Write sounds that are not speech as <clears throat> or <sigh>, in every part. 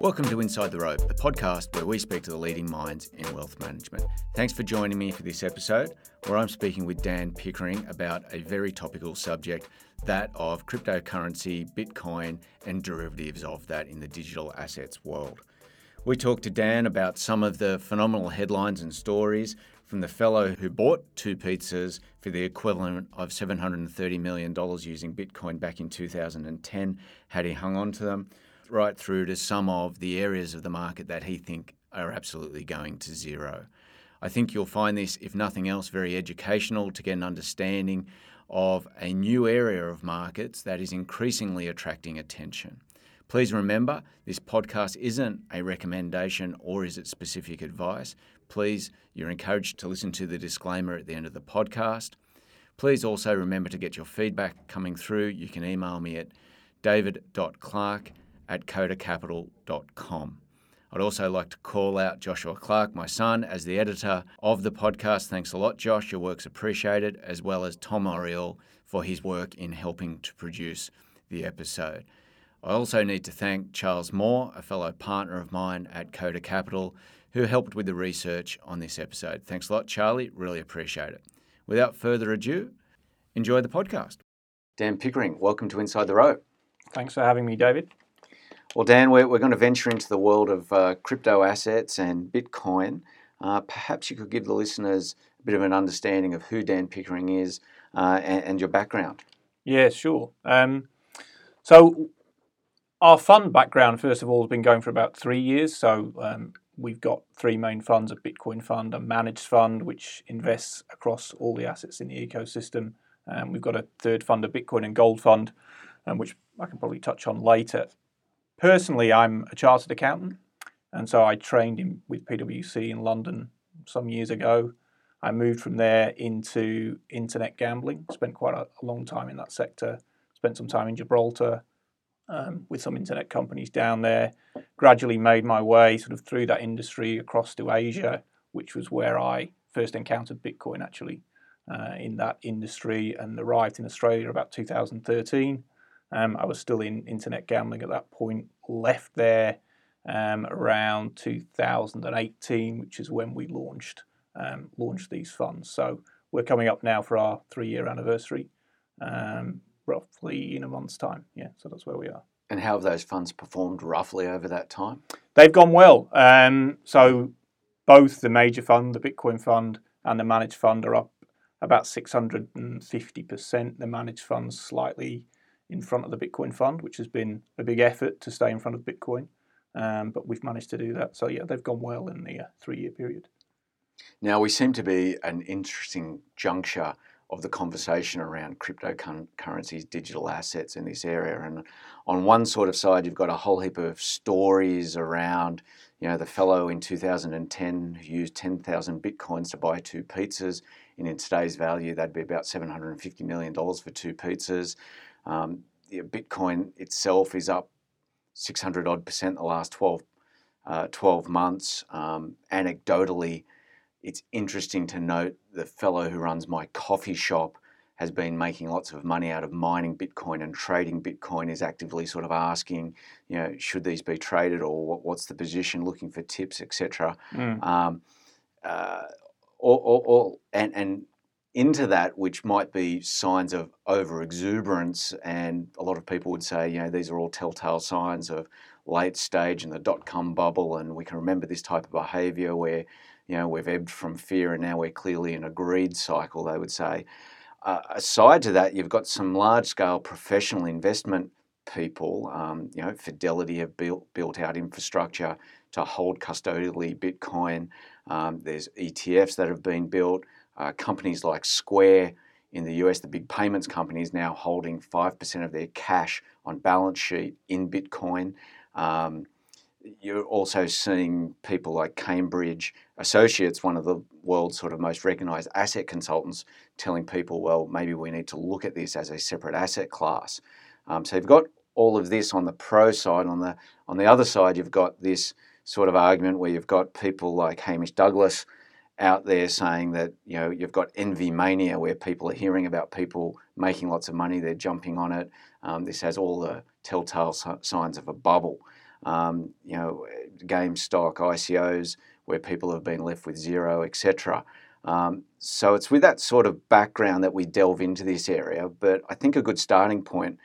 Welcome to Inside the Rope, the podcast where we speak to the leading minds in wealth management. Thanks for joining me for this episode, where I'm speaking with Dan Pickering about a very topical subject that of cryptocurrency, Bitcoin, and derivatives of that in the digital assets world. We talked to Dan about some of the phenomenal headlines and stories from the fellow who bought two pizzas for the equivalent of $730 million using Bitcoin back in 2010, had he hung on to them right through to some of the areas of the market that he think are absolutely going to zero. I think you'll find this, if nothing else, very educational to get an understanding of a new area of markets that is increasingly attracting attention. Please remember, this podcast isn't a recommendation or is it specific advice. Please, you're encouraged to listen to the disclaimer at the end of the podcast. Please also remember to get your feedback coming through. You can email me at david.clark at codacapital.com. I'd also like to call out Joshua Clark, my son, as the editor of the podcast. Thanks a lot, Josh. Your work's appreciated, as well as Tom Oriel for his work in helping to produce the episode. I also need to thank Charles Moore, a fellow partner of mine at Coda Capital, who helped with the research on this episode. Thanks a lot, Charlie. Really appreciate it. Without further ado, enjoy the podcast. Dan Pickering, welcome to Inside the Rope. Thanks for having me, David. Well, Dan, we're, we're going to venture into the world of uh, crypto assets and Bitcoin. Uh, perhaps you could give the listeners a bit of an understanding of who Dan Pickering is uh, and, and, your background. Yeah, sure. Um, so, our fund background, first of all, has been going for about three years. So, um, we've got three main funds a Bitcoin fund, a managed fund, which invests across all the assets in the ecosystem. Um, we've got a third fund, a Bitcoin and gold fund, um, which I can probably touch on later. Personally, I'm a chartered accountant, and so I trained in, with PwC in London some years ago. I moved from there into internet gambling, spent quite a, a long time in that sector, spent some time in Gibraltar um, with some internet companies down there, gradually made my way sort of through that industry across to Asia, which was where I first encountered Bitcoin actually uh, in that industry and arrived in Australia about 2013. Um, I was still in internet gambling at that point, left there um, around 2018, which is when we launched um, launched these funds. So we're coming up now for our three year anniversary, um, roughly in a month's time. Yeah, so that's where we are. And how have those funds performed roughly over that time? They've gone well. Um, so both the major fund, the Bitcoin fund, and the managed fund are up about 650%. The managed fund's slightly in front of the Bitcoin fund, which has been a big effort to stay in front of Bitcoin. Um, but we've managed to do that. So, yeah, they've gone well in the uh, three year period. Now, we seem to be an interesting juncture of the conversation around cryptocurrencies, digital assets in this area. And on one sort of side, you've got a whole heap of stories around, you know, the fellow in 2010 who used 10,000 bitcoins to buy two pizzas. And in today's value, that'd be about $750 million for two pizzas. Um, Bitcoin itself is up 600 odd percent the last 12, uh, 12 months. Um, anecdotally, it's interesting to note the fellow who runs my coffee shop has been making lots of money out of mining Bitcoin and trading Bitcoin is actively sort of asking, you know, should these be traded or what's the position, looking for tips, etc. Mm. Um, uh, and, and into that, which might be signs of over exuberance. And a lot of people would say, you know, these are all telltale signs of late stage in the dot com bubble. And we can remember this type of behavior where, you know, we've ebbed from fear and now we're clearly in a greed cycle, they would say. Uh, aside to that, you've got some large scale professional investment people. Um, you know, Fidelity have built, built out infrastructure to hold custodially Bitcoin. Um, there's ETFs that have been built. Uh, companies like Square in the US, the big payments company, is now holding 5% of their cash on balance sheet in Bitcoin. Um, you're also seeing people like Cambridge Associates, one of the world's sort of most recognized asset consultants, telling people, well, maybe we need to look at this as a separate asset class. Um, so you've got all of this on the pro side. On the on the other side, you've got this sort of argument where you've got people like Hamish Douglass out there saying that you know you've got envy mania where people are hearing about people making lots of money they're jumping on it um, this has all the telltale signs of a bubble. Um, you know, GameStop, ICOs, where people have been left with zero, etc. Um, so it's with that sort of background that we delve into this area. But I think a good starting point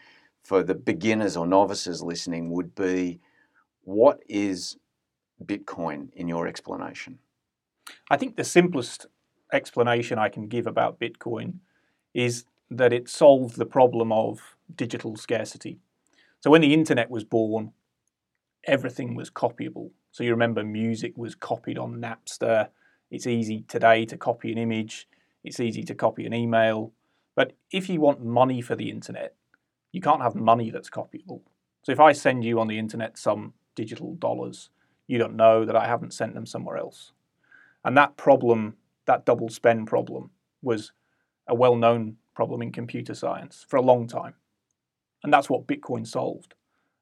for the beginners or novices listening would be what is Bitcoin in your explanation? I think the simplest explanation I can give about Bitcoin is that it solved the problem of digital scarcity. So when the internet was born, everything was copyable. So you remember music was copied on Napster. It's easy today to copy an image. It's easy to copy an email. But if you want money for the internet, you can't have money that's copyable. So if I send you on the internet some digital dollars, you don't know that I haven't sent them somewhere else. And that problem, that double spend problem, was a well known problem in computer science for a long time. And that's what Bitcoin solved.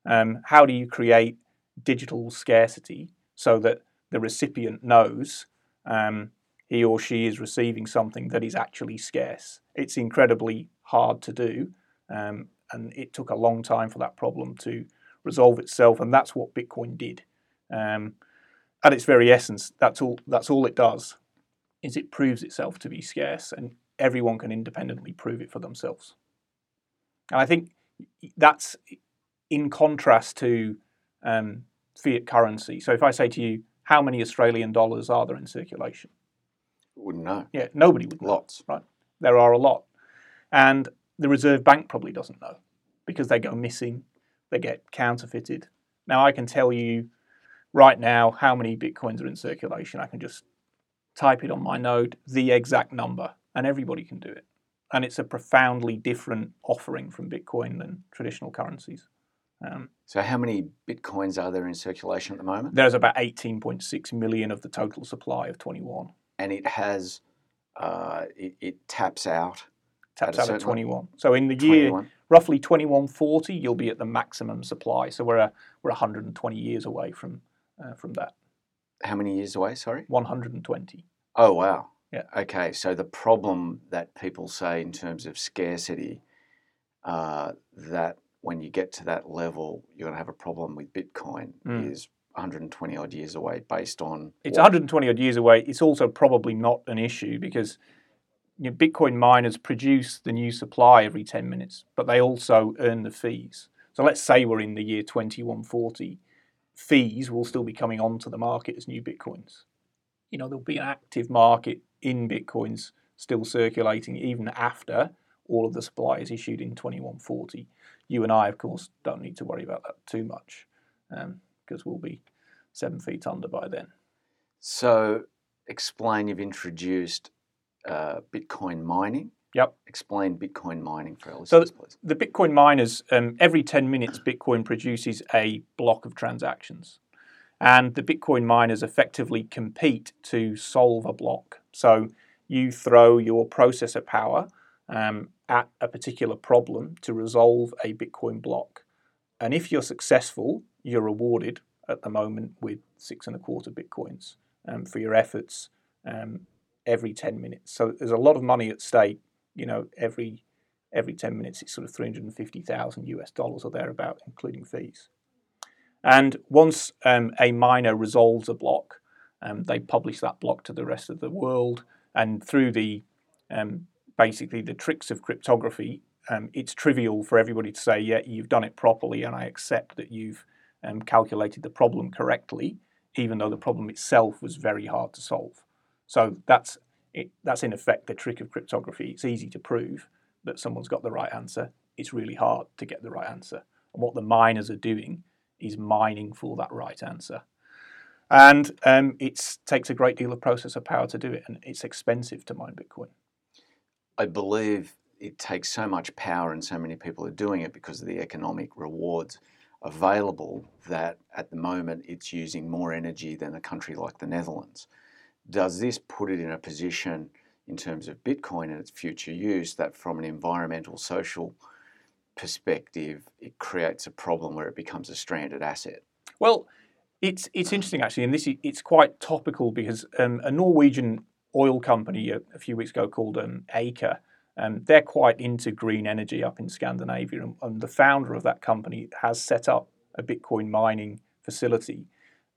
Um, how do you create digital scarcity so that the recipient knows um, he or she is receiving something that is actually scarce? It's incredibly hard to do. Um, and it took a long time for that problem to resolve itself. And that's what Bitcoin did. Um, at its very essence, that's all. That's all it does. Is it proves itself to be scarce, and everyone can independently prove it for themselves. And I think that's in contrast to um, fiat currency. So if I say to you, how many Australian dollars are there in circulation? Wouldn't know. Yeah, nobody would know. Lots. Right. There are a lot. And the Reserve Bank probably doesn't know because they go missing, they get counterfeited. Now, I can tell you right now how many bitcoins are in circulation. I can just type it on my node, the exact number, and everybody can do it. And it's a profoundly different offering from Bitcoin than traditional currencies. Um, So, how many bitcoins are there in circulation at the moment? there's about 18.6 million of the total supply of 21. And it has, uh, it, it taps out Taps At out at certain 21. So in the year, 21. roughly 2140, you'll be at the maximum supply. So we're a, we're 120 years away from uh, from that. How many years away? Sorry. 120. Oh wow. Yeah. Okay. So the problem that people say in terms of scarcity, uh, that when you get to that level, you're going to have a problem with Bitcoin Mm. is 120 odd years away, based on It's what? 120 odd years away. It's also probably not an issue because you know, Bitcoin miners produce the new supply every 10 minutes, but they also earn the fees. So let's say we're in the year 2140, fees will still be coming onto the market as new Bitcoins. You know, there'll be an active market in Bitcoins still circulating even after all of the supply is issued in 2140. You and I, of course, don't need to worry about that too much because we'll be seven feet under by then. So explain. You've introduced uh, Bitcoin mining. Yep. Explain Bitcoin mining for our So please. the Bitcoin miners, um, every 10 minutes, Bitcoin produces a block of transactions. And the Bitcoin miners effectively compete to solve a block. So you throw your processor power um, at a particular problem to resolve a Bitcoin block. And if you're successful, you're rewarded at the moment with six and a quarter Bitcoins um, for your efforts um, every 10 minutes. So there's a lot of money at stake, you know, every every 10 minutes it's sort of 350,000 US dollars or thereabout, including fees. And once um, a miner resolves a block, um, they publish that block to the rest of the world. And through the um, basically the tricks of cryptography, um, it's trivial for everybody to say, yeah, you've done it properly, and I accept that you've um, calculated the problem correctly, even though the problem itself was very hard to solve. So that's it, that's in effect the trick of cryptography. It's easy to prove that someone's got the right answer. It's really hard to get the right answer. And what the miners are doing is mining for that right answer. And um, it takes a great deal of processor power to do it, and it's expensive to mine Bitcoin. I believe it takes so much power and so many people are doing it because of the economic rewards available that at the moment it's using more energy than a country like the Netherlands. Does this put it in a position in terms of Bitcoin and its future use that from an environmental social perspective it creates a problem where it becomes a stranded asset? Well, it's it's interesting actually, and this it's quite topical because um, a Norwegian oil company a, a few weeks ago called um, Aker Um, they're quite into green energy up in Scandinavia, and, and the founder of that company has set up a Bitcoin mining facility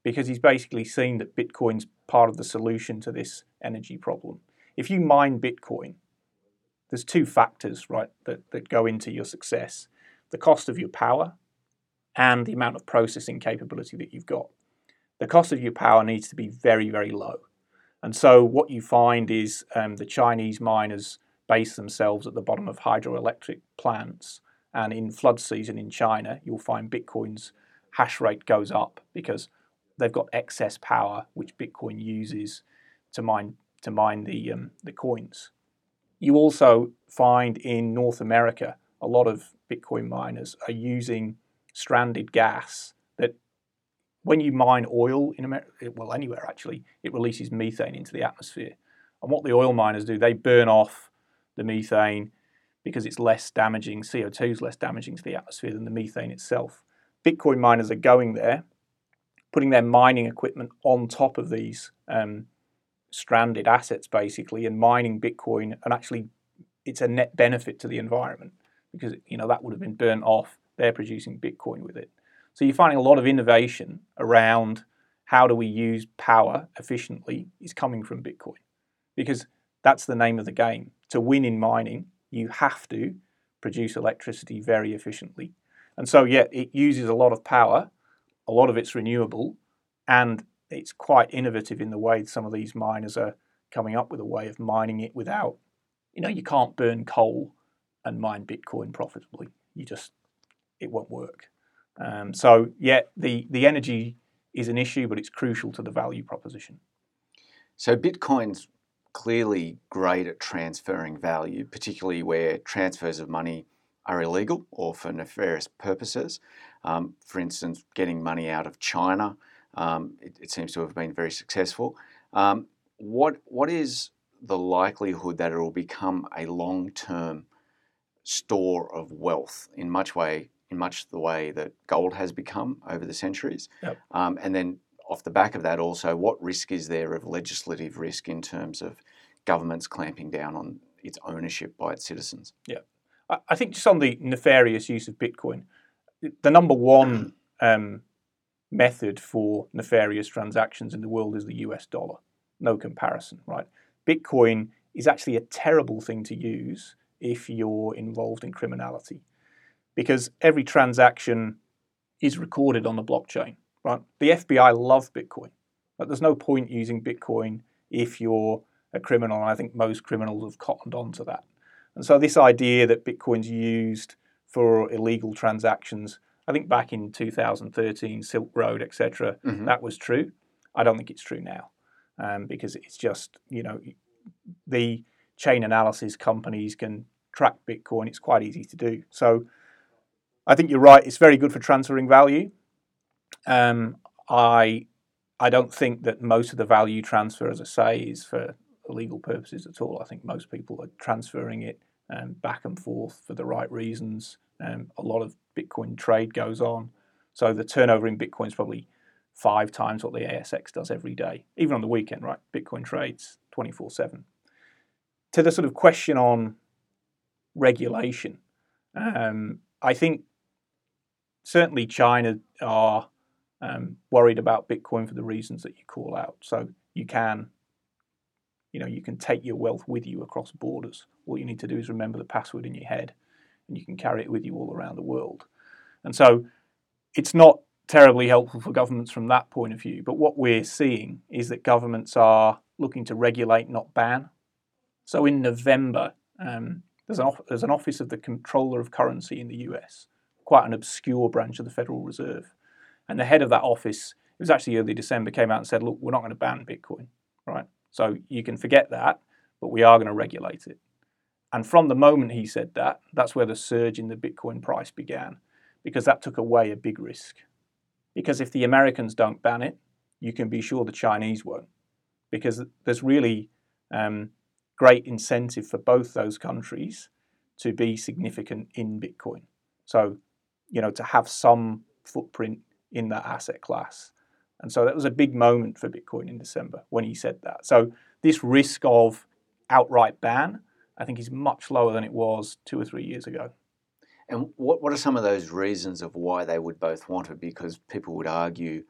because he's basically seen that Bitcoin's part of the solution to this energy problem. If you mine Bitcoin, there's two factors, right, that, that go into your success the cost of your power and the amount of processing capability that you've got. The cost of your power needs to be very, very low. And so, what you find is um, the Chinese miners base themselves at the bottom of hydroelectric plants. And in flood season in China, you'll find Bitcoin's hash rate goes up because they've got excess power, which Bitcoin uses to mine to mine the um, the coins. You also find in North America a lot of Bitcoin miners are using stranded gas when you mine oil in America, well anywhere actually, it releases methane into the atmosphere. And what the oil miners do, they burn off the methane because it's less damaging, CO2 is less damaging to the atmosphere than the methane itself. Bitcoin miners are going there, putting their mining equipment on top of these um, stranded assets basically and mining Bitcoin and actually it's a net benefit to the environment because you know that would have been burnt off. They're producing Bitcoin with it. So you're finding a lot of innovation around how do we use power efficiently is coming from Bitcoin because that's the name of the game to win in mining, you have to produce electricity very efficiently. And so, yeah, it uses a lot of power, a lot of it's renewable, and it's quite innovative in the way some of these miners are coming up with a way of mining it without, you know, you can't burn coal and mine Bitcoin profitably. You just, it won't work. Um, so, yeah, the, the energy is an issue, but it's crucial to the value proposition. So, Bitcoin's clearly great at transferring value, particularly where transfers of money are illegal or for nefarious purposes. Um, for instance, getting money out of China, um, it, it, seems to have been very successful. Um, what what is the likelihood that it will become a long term store of wealth in much way in much the way that gold has become over the centuries? Yep. Um, and then off the back of that, also, what risk is there of legislative risk in terms of governments clamping down on its ownership by its citizens? Yeah. I think just on the nefarious use of Bitcoin, the number one <clears throat> um, method for nefarious transactions in the world is the US dollar. No comparison, right? Bitcoin is actually a terrible thing to use if you're involved in criminality because every transaction is recorded on the blockchain right? The FBI love Bitcoin, but there's no point using Bitcoin if you're a criminal. And I think most criminals have cottoned on to that. And so this idea that Bitcoin's used for illegal transactions, I think back in 2013, Silk Road, etc., mm-hmm. that was true. I don't think it's true now um, because it's just you know the chain analysis companies can track Bitcoin. It's quite easy to do. So I think you're right. It's very good for transferring value. Um, I I don't think that most of the value transfer, as I say, is for legal purposes at all. I think most people are transferring it um, back and forth for the right reasons. Um, a lot of Bitcoin trade goes on, so the turnover in Bitcoin is probably five times what the ASX does every day, even on the weekend. Right, Bitcoin trades twenty four seven. To the sort of question on regulation, um, I think certainly China are um, worried about Bitcoin for the reasons that you call out. So you can, you know, you can take your wealth with you across borders. All you need to do is remember the password in your head, and you can carry it with you all around the world. And so it's not terribly helpful for governments from that point of view. But what we're seeing is that governments are looking to regulate, not ban. So in November, um, there's, an there's an office of the Comptroller of Currency in the US, quite an obscure branch of the Federal Reserve. And the head of that office, it was actually early December, came out and said, look, we're not going to ban Bitcoin, right? So you can forget that, but we are going to regulate it. And from the moment he said that, that's where the surge in the Bitcoin price began, because that took away a big risk. Because if the Americans don't ban it, you can be sure the Chinese won't, because there's really um, great incentive for both those countries to be significant in Bitcoin. So, you know, to have some footprint in that asset class. And so that was a big moment for Bitcoin in December when he said that. So this risk of outright ban I think is much lower than it was two or three years ago. And what, what are some of those reasons of why they would both want it? Because people would argue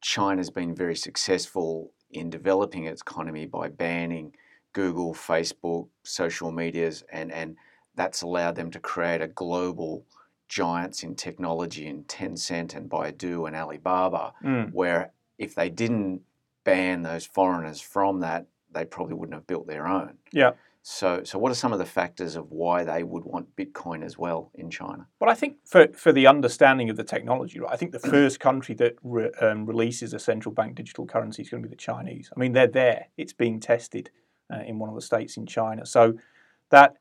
China's been very successful in developing its economy by banning Google, Facebook, social medias, and, and that's allowed them to create a global giants in technology in Tencent and Baidu and Alibaba, Mm. where if they didn't ban those foreigners from that, they probably wouldn't have built their own. Yeah. So, so what are some of the factors of why they would want Bitcoin as well in China? But I think for, for the understanding of the technology, right, I think the <clears throat> first country that re, um, releases a central bank digital currency is going to be the Chinese. I mean, they're there. It's being tested uh, in one of the states in China. So that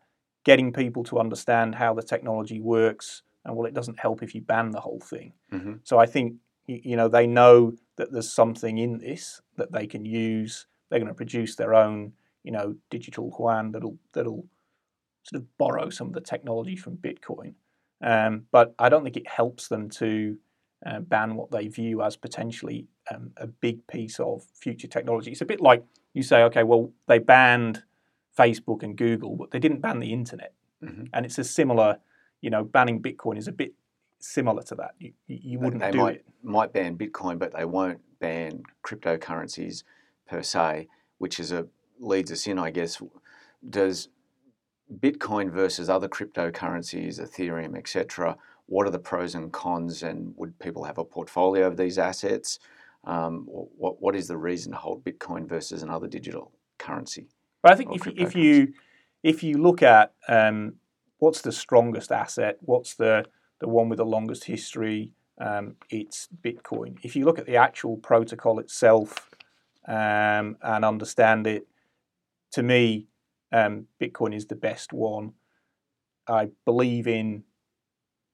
getting people to understand how the technology works, and well, it doesn't help if you ban the whole thing. Mhm. So I think you know they know that there's something in this that they can use. They're going to produce their own, you know, digital yuan that'll that'll sort of borrow some of the technology from Bitcoin. Um, but I don't think it helps them to uh, ban what they view as potentially um, a big piece of future technology. It's a bit like you say, okay, well, they banned Facebook and Google, but they didn't ban the internet. Mhm. And it's a similar, you know, banning Bitcoin is a bit similar to that. You, you wouldn't they do might, it. might ban Bitcoin, but they won't ban cryptocurrencies per se, which is a leads us in, I guess. Does Bitcoin versus other cryptocurrencies, Ethereum, etc. What are the pros and cons, and would people have a portfolio of these assets? Um, what what is the reason to hold Bitcoin versus another digital currency? But I think if you, if you if you look at um, what's the strongest asset, what's the the one with the longest history, um, it's Bitcoin. If you look at the actual protocol itself um, and understand it, to me, um, Bitcoin is the best one. I believe in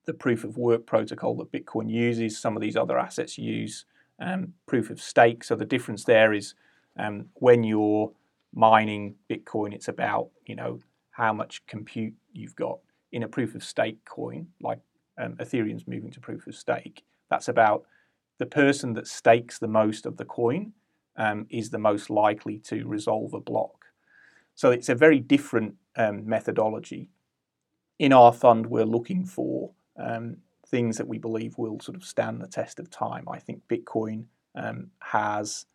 the proof of work protocol that Bitcoin uses. Some of these other assets use um, proof of stake. So the difference there is um, when you're mining Bitcoin, it's about you know how much compute you've got. In a proof of stake coin, like um, Ethereum's moving to proof of stake, that's about the person that stakes the most of the coin um, is the most likely to resolve a block. So it's a very different um, methodology. In our fund, we're looking for um, things that we believe will sort of stand the test of time. I think Bitcoin um, has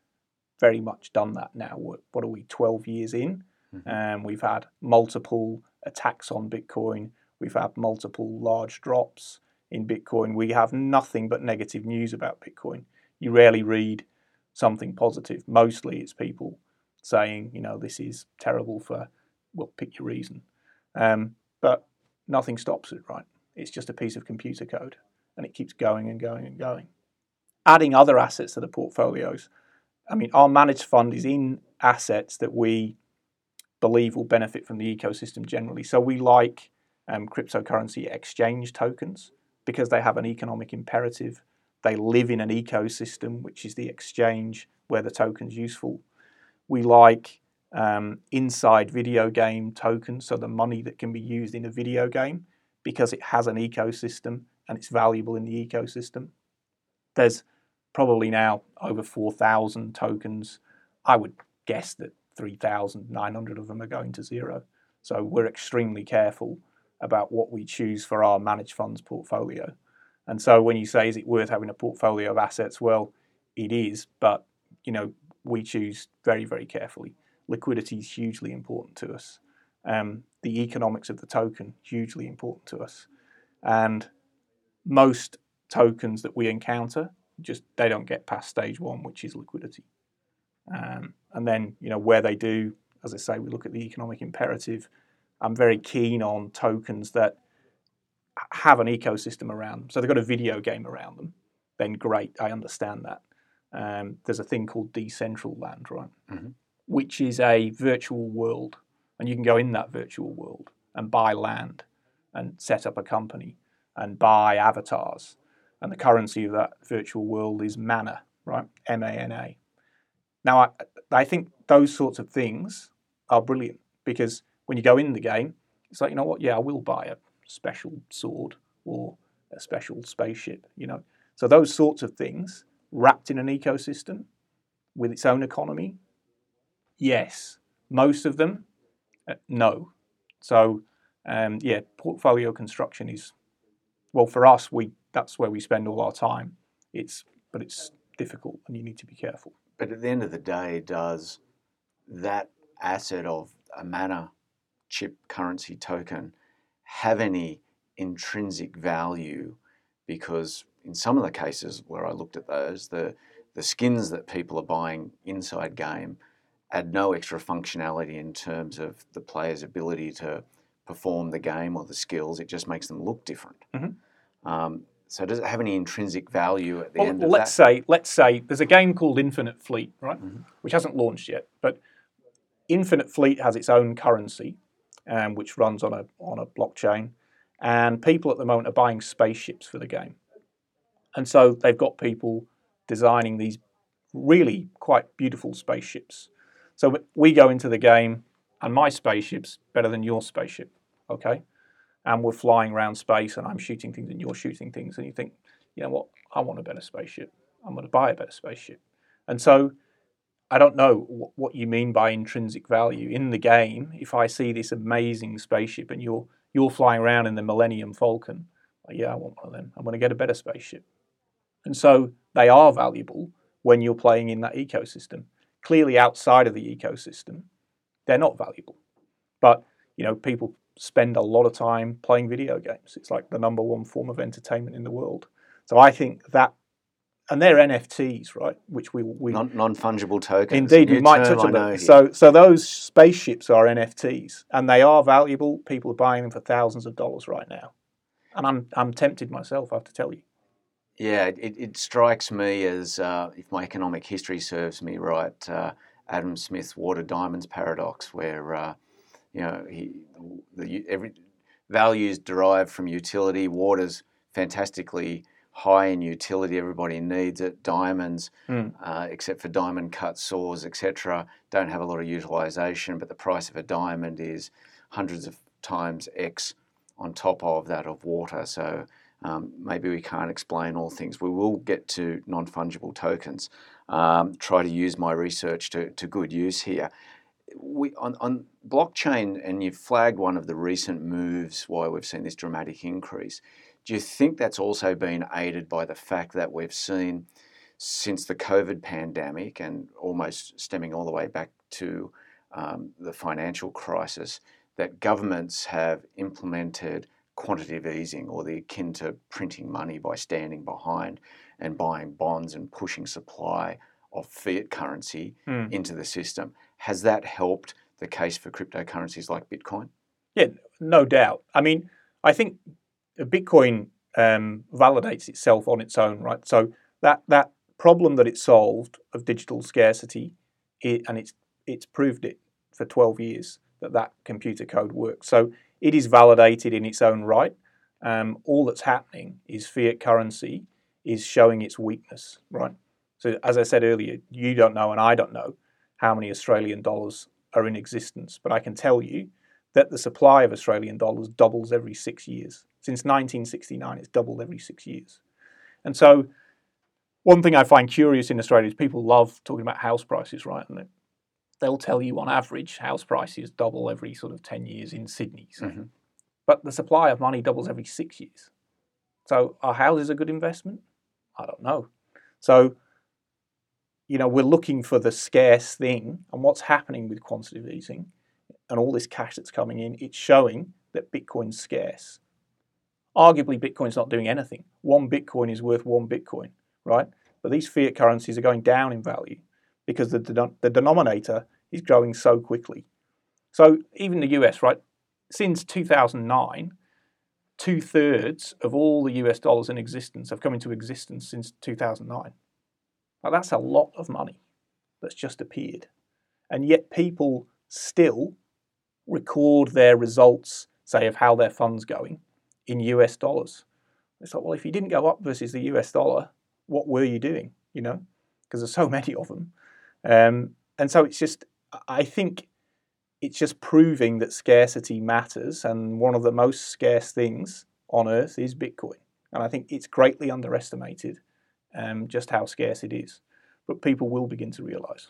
very much done that now. What, what are we, 12 years in? Mhm. Um, we've had multiple attacks on Bitcoin. We've had multiple large drops in Bitcoin. We have nothing but negative news about Bitcoin. You rarely read something positive. Mostly it's people saying, you know, this is terrible for, well, pick your reason. Um, but nothing stops it, right? It's just a piece of computer code and it keeps going and going and going. Adding other assets to the portfolios. I mean, our managed fund is in assets that we believe will benefit from the ecosystem generally. So we like um, cryptocurrency exchange tokens because they have an economic imperative. They live in an ecosystem, which is the exchange where the token's useful. We like um, inside video game tokens, so the money that can be used in a video game because it has an ecosystem and it's valuable in the ecosystem. There's probably now over 4,000 tokens. I would guess that 3,900 of them are going to zero. So we're extremely careful about what we choose for our managed funds portfolio. And so when you say is it worth having a portfolio of assets, well, it is, but you know we choose very very carefully. Liquidity is hugely important to us. Um, the economics of the token hugely important to us, and most tokens that we encounter just they don't get past stage one, which is liquidity. Um, and then you know where they do, as I say, we look at the economic imperative. I'm very keen on tokens that have an ecosystem around them. So they've got a video game around them. Then great, I understand that. Um, there's a thing called Decentraland, right? Mhm. Which is a virtual world, and you can go in that virtual world and buy land and set up a company and buy avatars. And the currency of that virtual world is mana, right? M A N A. Now, I, I think those sorts of things are brilliant because when you go in the game, it's like, you know what? Yeah, I will buy a special sword or a special spaceship, you know. So those sorts of things wrapped in an ecosystem with its own economy, yes. Most of them, uh, no. So um, yeah, portfolio construction is well for us. We that's where we spend all our time. It's but it's difficult, and you need to be careful. But at the end of the day, does that asset of a mana chip currency token have any intrinsic value? Because in some of the cases where I looked at those, the the skins that people are buying inside game add no extra functionality in terms of the player's ability to perform the game or the skills. It just makes them look different. Mm-hmm. Um, so does it have any intrinsic value at the well, end of let's that? say let's say there's a game called Infinite Fleet, right, Mhm. which hasn't launched yet, but Infinite Fleet has its own currency, um, which runs on a on a blockchain, and people at the moment are buying spaceships for the game, and so they've got people designing these really quite beautiful spaceships. So we go into the game, and my spaceship's better than your spaceship, okay? And we're flying around space, and I'm shooting things, and you're shooting things, and you think, you know what? I want a better spaceship. I'm going to buy a better spaceship. And so I don't know wh- what you mean by intrinsic value in the game. If I see this amazing spaceship and you're you're flying around in the Millennium Falcon, well, yeah, I want one of them. I'm going to get a better spaceship. And so they are valuable when you're playing in that ecosystem. Clearly, outside of the ecosystem, they're not valuable. But you know, people spend a lot of time playing video games. It's like the number one form of entertainment in the world. So I think that, and they're NFTs, right? Which we we Non fungible tokens. indeed we might touch on that. So so those spaceships are NFTs, and they are valuable. People are buying them for thousands of dollars right now, and I'm I'm tempted myself. I have to tell you. Yeah, it, it strikes me as, uh, if my economic history serves me right, uh, Adam Smith's water diamonds paradox, where uh, you know he the every values derived from utility. Water's fantastically high in utility. Everybody needs it. Diamonds, Mm. uh, except for diamond cut saws, etc., don't have a lot of utilization. But the price of a diamond is hundreds of times X on top of that of water. So um, maybe we can't explain all things. We will get to non fungible tokens. Um, try to use my research to, to good use here. We on, on blockchain, and you flagged one of the recent moves why we've seen this dramatic increase. Do you think that's also been aided by the fact that we've seen since the COVID pandemic and almost stemming all the way back to um, the financial crisis that governments have implemented quantitative easing or the akin to printing money by standing behind and buying bonds and pushing supply of fiat currency Mm. into the system. Has that helped the case for cryptocurrencies like Bitcoin? Yeah, no doubt. I mean, I think Bitcoin um, validates itself on its own, right? So that that problem that it solved of digital scarcity, it, and it's it's proved it for 12 years that that computer code works. So it is validated in its own right. Um, all that's happening is fiat currency is showing its weakness, right? So as I said earlier, you don't know and I don't know how many Australian dollars are in existence, but I can tell you that the supply of Australian dollars doubles every six years. Since 1969, it's doubled every six years. And so, one thing I find curious in Australia is people love talking about house prices, right? And they- they'll tell you on average house prices double every sort of 10 years in Sydney. say. Mhm. But the supply of money doubles every six years. So, are houses a good investment? I don't know. So, you know, we're looking for the scarce thing, and what's happening with quantitative easing and all this cash that's coming in, it's showing that Bitcoin's scarce. Arguably, Bitcoin's not doing anything. One Bitcoin is worth one Bitcoin, right? But these fiat currencies are going down in value because the, denom- the denominator is growing so quickly. So, even the US, right? Since 2009, two thirds of all the US dollars in existence have come into existence since 2009. Now, that's a lot of money that's just appeared. And yet, people still record their results, say, of how their fund's going in US dollars. It's like, well, if you didn't go up versus the US dollar, what were you doing? You know, because there's so <laughs> many of them. Um, and so it's just, I think it's just proving that scarcity matters. And one of the most scarce things on earth is Bitcoin. And I think it's greatly underestimated um, just how scarce it is. But people will begin to realize.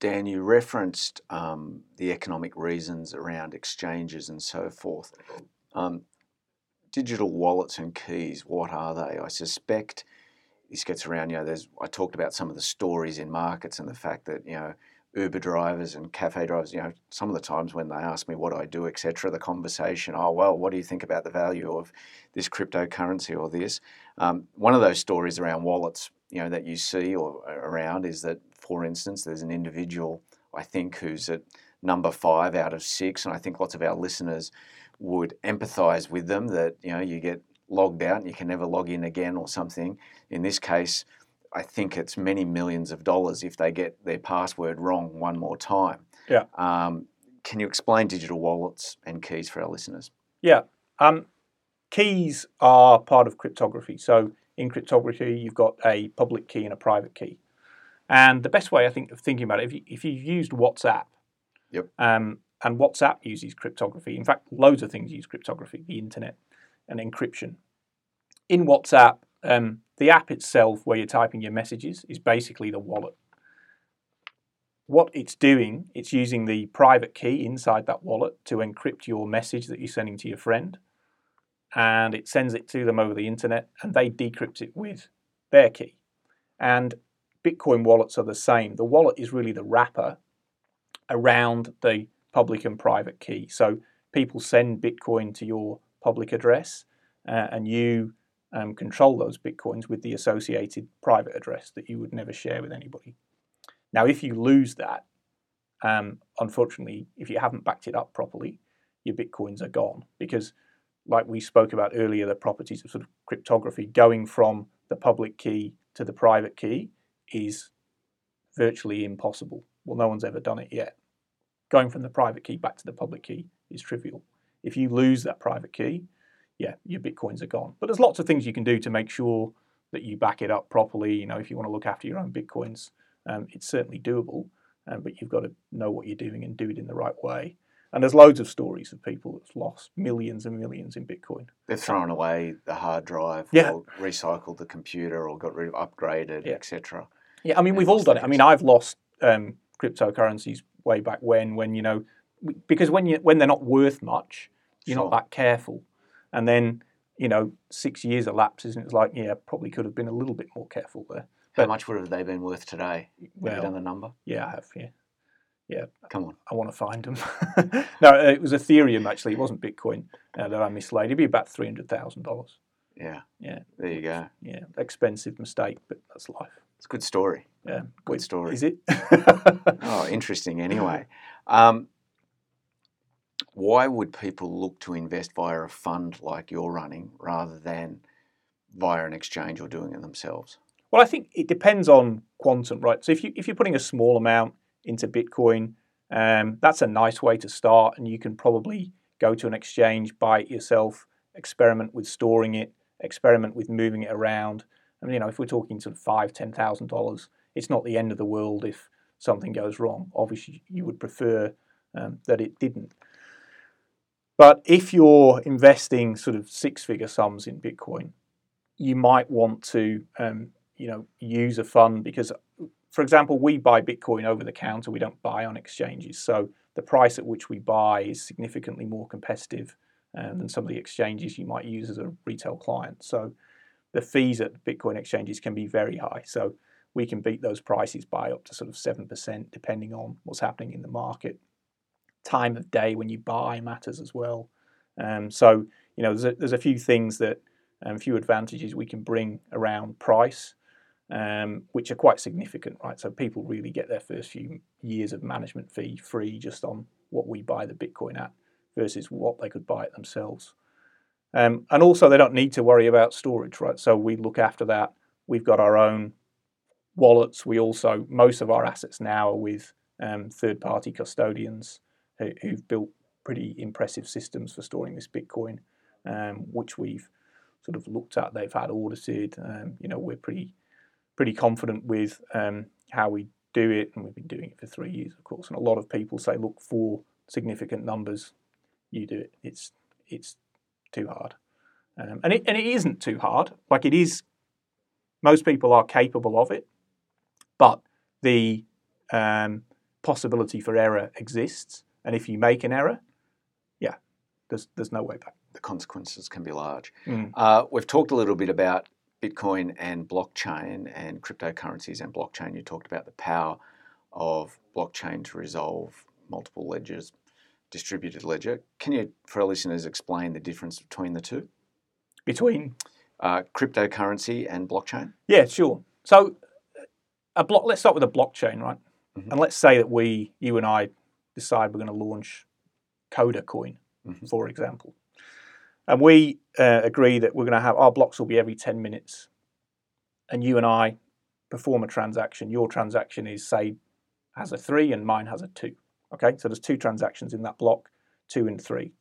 Dan, you referenced um, the economic reasons around exchanges and so forth. Um, digital wallets and keys, what are they? I suspect this gets around, you know, there's, I talked about some of the stories in markets and the fact that, you know, Uber drivers and cafe drivers, you know, some of the times when they ask me what I do, etc., the conversation, oh, well, what do you think about the value of this cryptocurrency or this? Um, one of those stories around wallets, you know, that you see or around is that, for instance, there's an individual, I think, who's at number five out of six, and I think lots of our listeners would empathise with them that, you know, you get logged out and you can never log in again or something. In this case, I think it's many millions of dollars if they get their password wrong one more time. Yeah. Um, can you explain digital wallets and keys for our listeners? Yeah. Um, keys are part of cryptography. So in cryptography, you've got a public key and a private key. And the best way I think of thinking about it, if, you, if you've used WhatsApp, Yep. um, and WhatsApp uses cryptography. In fact, loads of things use cryptography, the internet and encryption. In WhatsApp, um, the app itself, where you're typing your messages, is basically the wallet. What it's doing, it's using the private key inside that wallet to encrypt your message that you're sending to your friend, and it sends it to them over the internet, and they decrypt it with their key. And Bitcoin wallets are the same. The wallet is really the wrapper around the public and private key. So people send Bitcoin to your public address, uh, and you um, control those bitcoins with the associated private address that you would never share with anybody. Now, if you lose that, um, unfortunately, if you haven't backed it up properly, your bitcoins are gone because, like we spoke about earlier, the properties of sort of cryptography going from the public key to the private key is virtually impossible. Well, no one's ever done it yet. Going from the private key back to the public key is trivial. If you lose that private key, yeah, your bitcoins are gone. But there's lots of things you can do to make sure that you back it up properly. You know, if you want to look after your own bitcoins, um, it's certainly doable, um, but you've got to know what you're doing and do it in the right way. And there's loads of stories of people that've lost millions and millions in Bitcoin. They've thrown away the hard drive, Yeah. or recycled the computer, or got rid of upgraded, Yeah. etc. Yeah, I mean, and we've all done it. I mean, I've lost um, cryptocurrencies way back when, when you know, because when you when they're not worth much, you're Sure. not that careful, and then you know, six years elapses, and it's like, yeah, probably could have been a little bit more careful there. How But- much would have they been worth today? Have you Well, done the number? yeah, I have. Yeah, Yeah, come on. I want to find them. <laughs> no, it was Ethereum actually. It wasn't Bitcoin uh, that I mislaid. It'd be about three hundred thousand dollars. Yeah. Yeah. There you go. Yeah, expensive mistake, but that's life. It's a good story. Yeah, Good Wait, story. Is it? <laughs> Oh, interesting. Anyway, um, why would people look to invest via a fund like you're running rather than via an exchange or doing it themselves? Well, I think it depends on quantum, right? So if you if you're putting a small amount into Bitcoin, um, that's a nice way to start, and you can probably go to an exchange, buy it yourself, experiment with storing it, experiment with moving it around. I mean, you know, if we're talking sort of five, ten thousand dollars, it's not the end of the world if something goes wrong. Obviously, you would prefer um, that it didn't. But if you're investing sort of six-figure sums in Bitcoin, you might want to um, you know use a fund because for example we buy bitcoin over the counter. We don't buy on exchanges. So the price at which we buy is significantly more competitive um, than some of the exchanges you might use as a retail client. So the fees at bitcoin exchanges can be very high. So we can beat those prices by up to sort of 7% depending on what's happening in the market. Time of day when you buy matters as well. Um, so you know there's a, there's a few things that um, a few advantages we can bring around price, um, which are quite significant, right? So people really get their first few years of management fee free just on what we buy the Bitcoin at versus what they could buy it themselves. Um, and also, they don't need to worry about storage, right? So we look after that. We've got our own wallets. We also, most of our assets now are with um, third party custodians who, who've built pretty impressive systems for storing this Bitcoin, um, which we've sort of looked at. They've had audited. Um, you know, we're pretty pretty confident with um, how we do it, and we've been doing it for three years, of course. And a lot of people say, look for significant numbers. You do it. It's it's too hard, um, and it and it isn't too hard. Like it is. Most people are capable of it, but the um, possibility for error exists, and if you make an error, yeah, there's there's no way back. The consequences can be large. Mm. Uh, we've talked a little bit about Bitcoin and blockchain and cryptocurrencies and blockchain. You talked about the power of blockchain to resolve multiple ledgers, distributed ledger. Can you, for our listeners, explain the difference between the two? Between Uh, cryptocurrency and blockchain? Yeah, sure. So a block. Let's start with a blockchain, right? Mhm. And let's say that we, you and I, decide we're going to launch Coda Coin, Mhm. for example, and we uh, agree that we're going to have our blocks will be every ten minutes, and you and I perform a transaction. Your transaction is say has a three, and mine has a two. Okay, so there's two transactions in that block, two and three.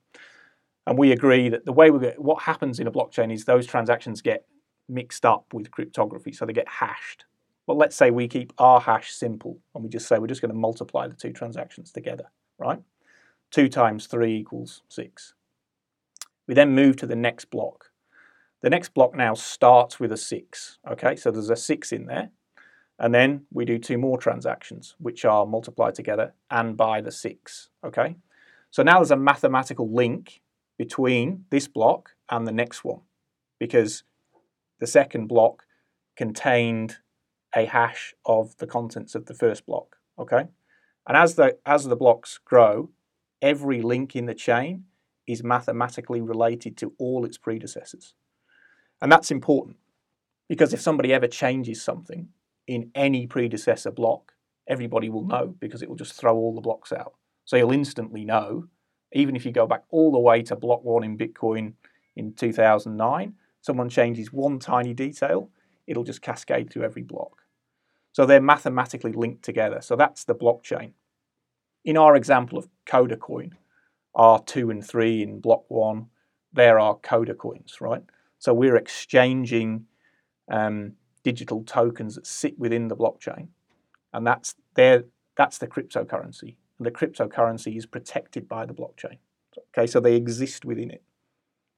And we agree that the way we get what happens in a blockchain is those transactions get mixed up with cryptography, so they get hashed. Well, let's say we keep our hash simple and we just say we're just going to multiply the two transactions together, right? Two times three equals six. We then move to the next block. The next block now starts with a six, okay? So there's a six in there. And then we do two more transactions, which are multiplied together and by the six, okay? So now there's a mathematical link between this block and the next one because the second block contained a hash of the contents of the first block. Okay, and as the as the blocks grow, every link in the chain is mathematically related to all its predecessors, and that's important because if somebody ever changes something in any predecessor block, everybody will know because it will just throw all the blocks out. So you'll instantly know, even if you go back all the way to block one in Bitcoin in 2009, someone changes one tiny detail, it'll just cascade through every block. So they're mathematically linked together. So that's the blockchain. In our example of Coda coin, R2 and 3 in block one, there are Coda coins, right? So we're exchanging um, digital tokens that sit within the blockchain, and that's there. That's the cryptocurrency, and the cryptocurrency is protected by the blockchain. Okay, so they exist within it,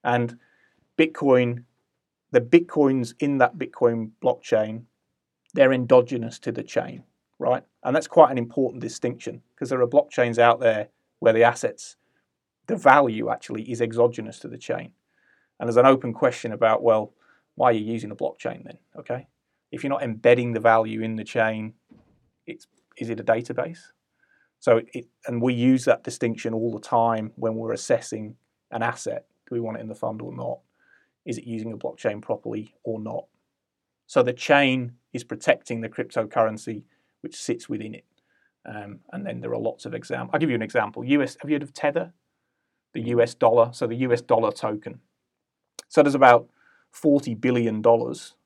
and Bitcoin, the bitcoins in that Bitcoin blockchain, they're endogenous to the chain, right? And that's quite an important distinction because there are blockchains out there where the assets, the value actually is exogenous to the chain. And there's an open question about, well, why are you using the blockchain then? Okay. If you're not embedding the value in the chain, it's is it a database? So it and we use that distinction all the time when we're assessing an asset. Do we want it in the fund or not? Is it using a blockchain properly or not? So the chain is protecting the cryptocurrency which sits within it. Um, and then there are lots of examples. I'll give you an example. US, have you heard of Tether? The US dollar, so the US dollar token. So there's about $40 billion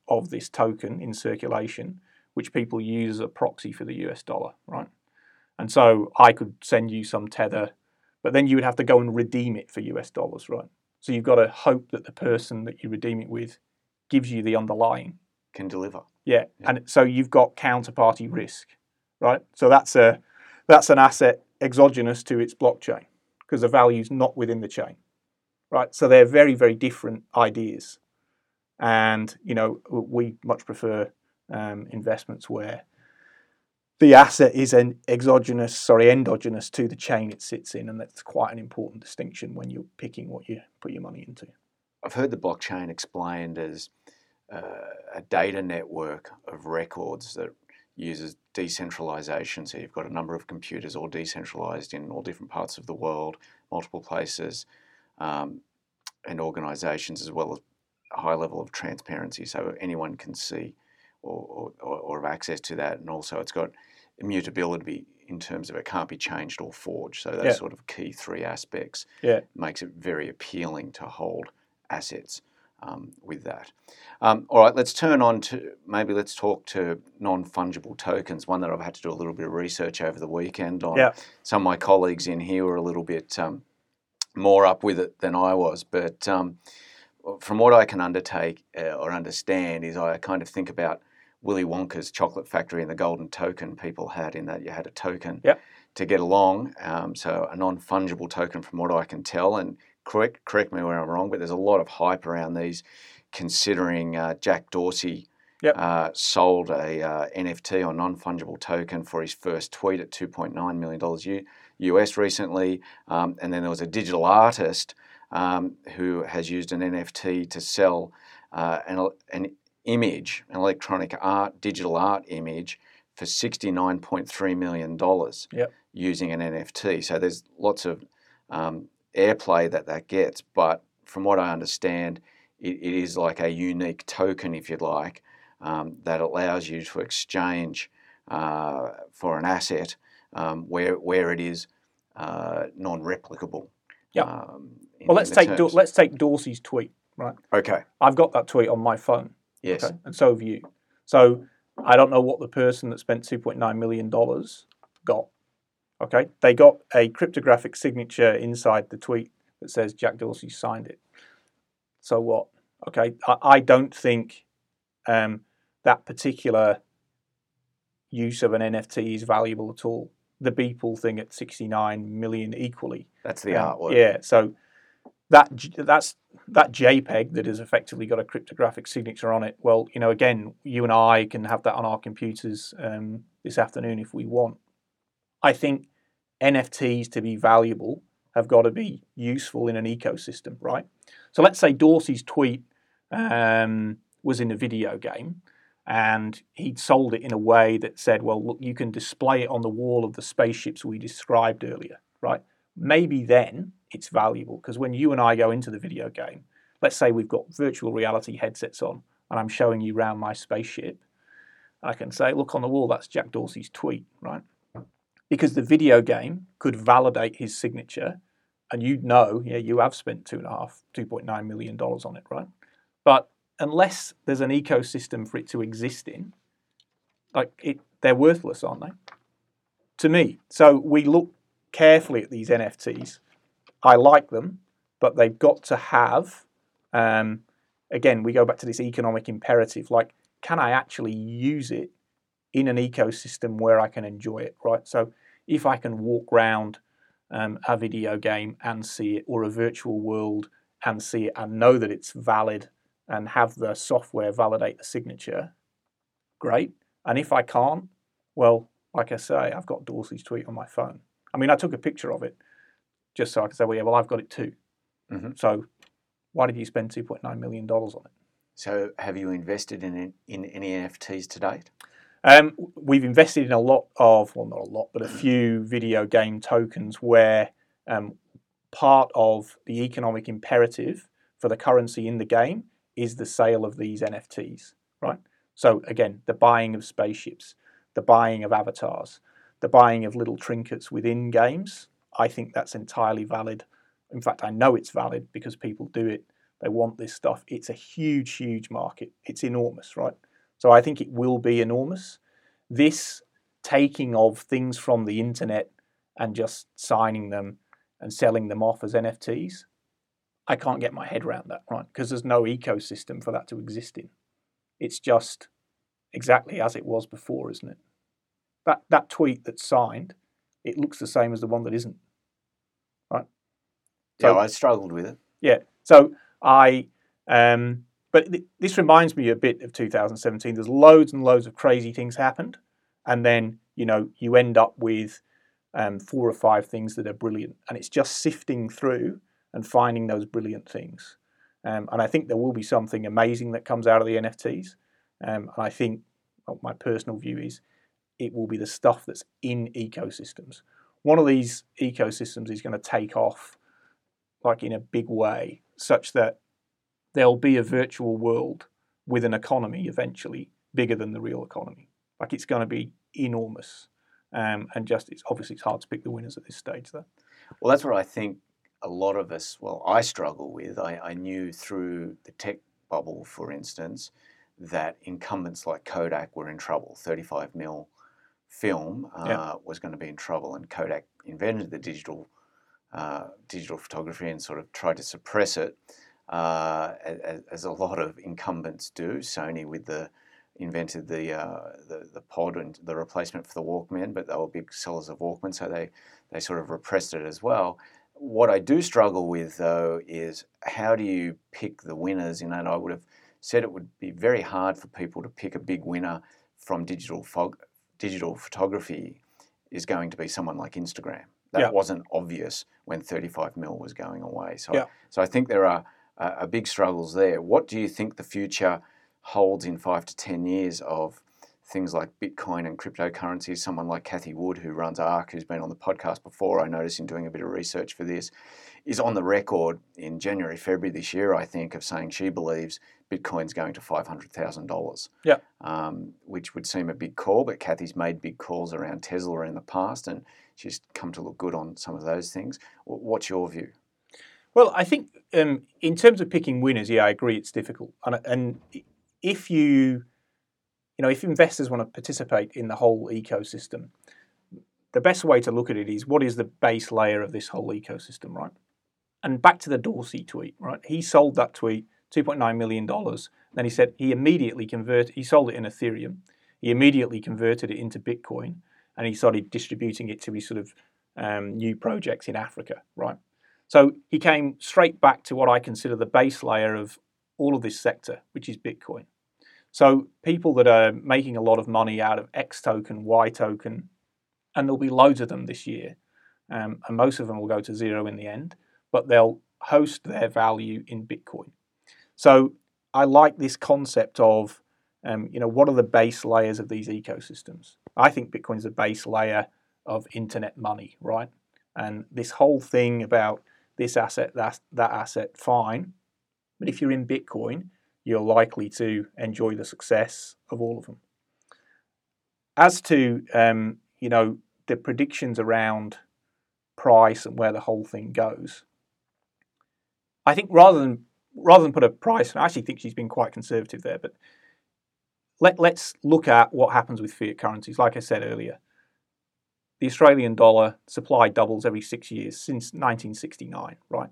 of this token in circulation, which people use as a proxy for the US dollar, right? And so I could send you some Tether, but then you would have to go and redeem it for US dollars, right? So you've got to hope that the person that you redeem it with gives you the underlying. Can deliver. Yeah, Yeah. and so you've got counterparty risk, right? So that's a that's an asset exogenous to its blockchain because the value's not within the chain, right? So they're very very different ideas, and you know we much prefer um, investments where the asset is an exogenous, sorry, endogenous to the chain it sits in, and that's quite an important distinction when you're picking what you put your money into. I've heard the blockchain explained as uh, a data network of records that uses decentralization. So you've got a number of computers all decentralized in all different parts of the world, multiple places, um, and organizations, as well as a high level of transparency so anyone can see or, or, or have access to that. And also, it's got immutability in terms of it can't be changed or forged. So those Yeah. sort of key three aspects Yeah. makes it very appealing to hold assets um, with that. Um, all right, let's turn on to maybe let's talk to non fungible tokens. One that I've had to do a little bit of research over the weekend on. Some of my colleagues in here were a little bit um, more up with it than I was, but um, from what I can undertake uh, or understand is I kind of think about Willy Wonka's chocolate factory and the golden token people had in that you had a token Yep. to get along. Um, so a non fungible token, from what I can tell, and correct correct me where I'm wrong, but there's a lot of hype around these, considering uh, Jack Dorsey Yep. uh, sold a uh, NFT or non fungible token for his first tweet at $2.9 million U- US recently. Um, and then there was a digital artist um, who has used an NFT to sell uh, an, an image, an electronic art, digital art image for $69.3 million Yep. using an NFT. So there's lots of um, airplay that that gets, but from what I understand, it, it is like a unique token, if you'd like, um, that allows you to exchange uh, for an asset um, where where it is uh, non-replicable. Yep. Um, Well, let's take terms. let's take Dorsey's tweet. Right, Okay. I've got that tweet on my phone. Yes. Okay, and so have you. So I don't know what the person that spent two point nine million dollars got. Okay, they got a cryptographic signature inside the tweet that says Jack Dorsey signed it. So what? Okay, I, I don't think um, that particular use of an NFT is valuable at all. The Beeple thing at sixty nine million equally. That's the Um, artwork. Yeah, so that that's that JPEG that has effectively got a cryptographic signature on it. Well, you know, again, you and I can have that on our computers um, this afternoon if we want. I think NFTs to be valuable have got to be useful in an ecosystem, right? So let's say Dorsey's tweet um, was in a video game and he'd sold it in a way that said, well, look, you can display it on the wall of the spaceships we described earlier, right? Maybe then it's valuable because when you and I go into the video game, let's say we've got virtual reality headsets on and I'm showing you around my spaceship, I can say, look on the wall, that's Jack Dorsey's tweet, right? Because the video game could validate his signature and you'd know, yeah, you have spent two and a half, two point nine million dollars on it, right? But unless there's an ecosystem for it to exist in, like it, they're worthless, aren't they? To me. So we look carefully at these NFTs. I like them, but they've got to have. Um, again, we go back to this economic imperative. Like, can I actually use it in an ecosystem where I can enjoy it? Right. So if I can walk around um, a video game and see it, or a virtual world and see it, and know that it's valid and have the software validate the signature, great. And if I can't, well, like I say, I've got Dorsey's tweet on my phone. I mean, I took a picture of it just so I can say, well, yeah, well, I've got it too. Mhm. So why did you spend $2.9 million on it? So have you invested in in any NFTs to date? Um, we've invested in a lot of, well, not a lot, but a few video game tokens where um, part of the economic imperative for the currency in the game is the sale of these NFTs, right? So again, the buying of spaceships, the buying of avatars, the buying of little trinkets within games. I think that's entirely valid. In fact, I know it's valid because people do it. They want this stuff. It's a huge, huge market. It's enormous, right? So I think it will be enormous. This taking of things from the internet and just signing them and selling them off as NFTs, I can't get my head around that, right? Because there's no ecosystem for that to exist in. It's just exactly as it was before, isn't it? That that tweet that's signed, it looks the same as the one that isn't. Right? Yeah, So- I struggled with it. Yeah. So I, um, but th- this reminds me a bit of 2017. There's loads and loads of crazy things happened, and then you know you end up with um, four or five things that are brilliant, and it's just sifting through and finding those brilliant things. Um, and I think there will be something amazing that comes out of the NFTs. Um, and I think well, my personal view is it will be the stuff that's in ecosystems. One of these ecosystems is going to take off like in a big way, such that there'll be a virtual world with an economy eventually bigger than the real economy. Like it's going to be enormous, um, and just it's obviously it's hard to pick the winners at this stage. there. Well, that's what I think a lot of us, well, I struggle with. I, I knew through the tech bubble, for instance, that incumbents like Kodak were in trouble. 35 mil film uh, Yeah. was going to be in trouble, and Kodak invented the digital uh, digital photography and sort of tried to suppress it, uh, as, as a lot of incumbents do. Sony with the invented the, uh, the the pod and the replacement for the Walkman, but they were big sellers of Walkman, so they they sort of repressed it as well. What I do struggle with though is how do you pick the winners? In that I would have said it would be very hard for people to pick a big winner from digital fog, digital photography is going to be someone like Instagram. That Yeah. wasn't obvious when 35 mil was going away. So, Yeah. so I think there are uh, uh, big struggles there. What do you think the future holds in five to 10 years of things like Bitcoin and cryptocurrencies? Someone like Cathie Wood, who runs ARK, who's been on the podcast before, I noticed in doing a bit of research for this, is on the record in January, February this year, I think, of saying she believes Bitcoin's going to $500,000. Yeah. Um, which would seem a big call, but Cathie's made big calls around Tesla in the past and she's come to look good on some of those things. What's your view? Well, I think um, in terms of picking winners, yeah, I agree it's difficult. And, and if you, you know, if investors want to participate in the whole ecosystem, the best way to look at it is what is the base layer of this whole ecosystem, right? And back to the Dorsey tweet, right? He sold that tweet $2.9 million. Then he said he immediately converted, he sold it in Ethereum. He immediately converted it into Bitcoin and he started distributing it to his sort of um, new projects in Africa, right? So he came straight back to what I consider the base layer of all of this sector, which is Bitcoin. So people that are making a lot of money out of X token, Y token, and there'll be loads of them this year, um, and most of them will go to zero in the end, but they'll host their value in Bitcoin. So I like this concept of, um, you know, what are the base layers of these ecosystems? I think Bitcoin is the base layer of internet money, right? And this whole thing about this asset, that that asset, fine. But if you're in Bitcoin, you're likely to enjoy the success of all of them. As to um, you know the predictions around price and where the whole thing goes, I think rather than rather than put a price, I actually think she's been quite conservative there. But let let's look at what happens with fiat currencies. Like I said earlier, the Australian dollar supply doubles every six years since 1969, right?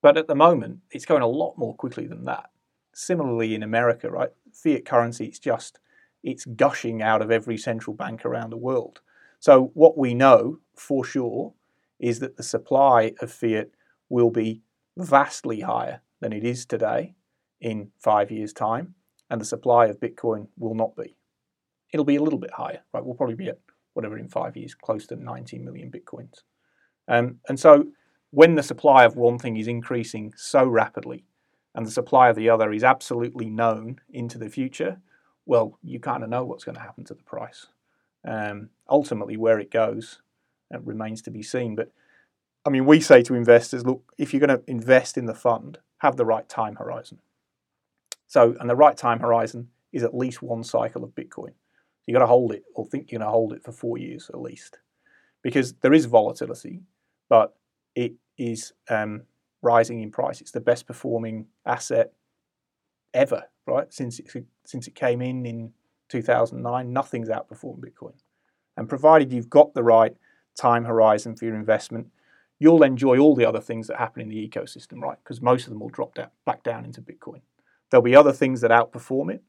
But at the moment, it's going a lot more quickly than that. Similarly, in America, right, fiat currency it's just it's gushing out of every central bank around the world. So what we know for sure is that the supply of fiat will be vastly higher than it is today in five years' time, and the supply of Bitcoin will not be. It'll be a little bit higher, right? We'll probably be at whatever in five years, close to 19 million bitcoins. Um, and so when the supply of one thing is increasing so rapidly and the supply of the other is absolutely known into the future, well, you kind of know what's going to happen to the price. Um, ultimately, where it goes uh, remains to be seen. But I mean, we say to investors, look, if you're going to invest in the fund, have the right time horizon. So, and the right time horizon is at least one cycle of Bitcoin. You've got to hold it or think you're going to hold it for four years at least. Because there is volatility, but it is um, rising in price. It's the best performing asset ever, right? Since it, since it came in in 2009, nothing's outperformed Bitcoin. And provided you've got the right time horizon for your investment, you'll enjoy all the other things that happen in the ecosystem, right? Because most of them will drop down, back down into Bitcoin. There'll be other things that outperform it.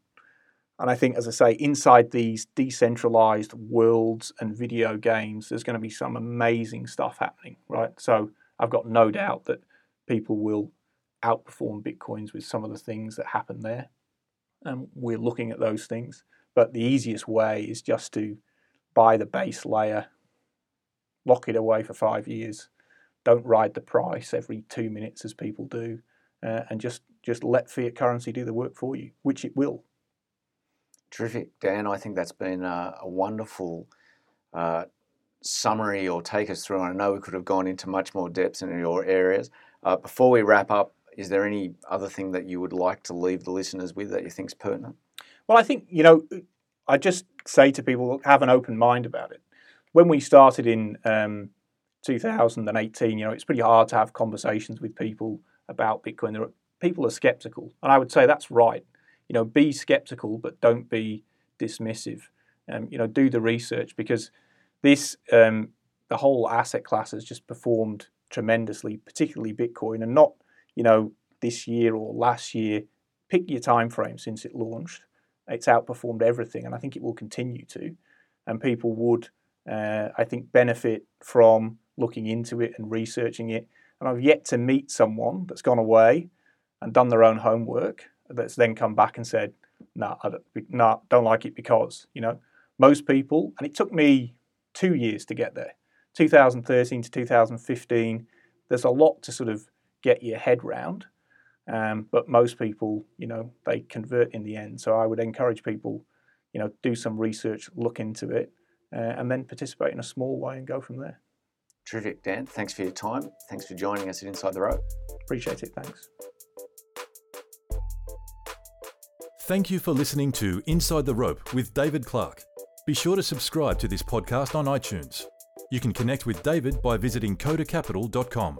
And I think, as I say, inside these decentralized worlds and video games, there's going to be some amazing stuff happening, right? So I've got no doubt that people will outperform Bitcoins with some of the things that happen there. And we're looking at those things. But the easiest way is just to buy the base layer, lock it away for five years, don't ride the price every two minutes as people do, uh, and just, just let fiat currency do the work for you, which it will. Terrific, Dan. I think that's been a, a wonderful uh, summary or take us through. I know we could have gone into much more depth in your areas. Uh, before we wrap up, is there any other thing that you would like to leave the listeners with that you think is pertinent? Well, I think, you know, I just say to people, look, have an open mind about it. When we started in um, 2018, you know, it's pretty hard to have conversations with people about Bitcoin. Are, people are skeptical, and I would say that's right. You know, be skeptical, but don't be dismissive. Um, you know, do the research because this, um, the whole asset class has just performed tremendously, particularly Bitcoin, and not, you know, this year or last year. Pick your time frame since it launched. It's outperformed everything, and I think it will continue to. And people would, uh, I think, benefit from looking into it and researching it. And I've yet to meet someone that's gone away and done their own homework that's then come back and said, "No, nah, I don't, nah, don't like it because." You know, most people, and it took me two years to get there, 2013 to 2015. There's a lot to sort of get your head round, um, but most people, you know, they convert in the end. So I would encourage people, you know, do some research, look into it, uh, and then participate in a small way and go from there. Terrific, Dan. Thanks for your time. Thanks for joining us at Inside the Rope. Appreciate it. Thanks. Thank you for listening to Inside the Rope with David Clark. Be sure to subscribe to this podcast on iTunes. You can connect with David by visiting codacapital.com.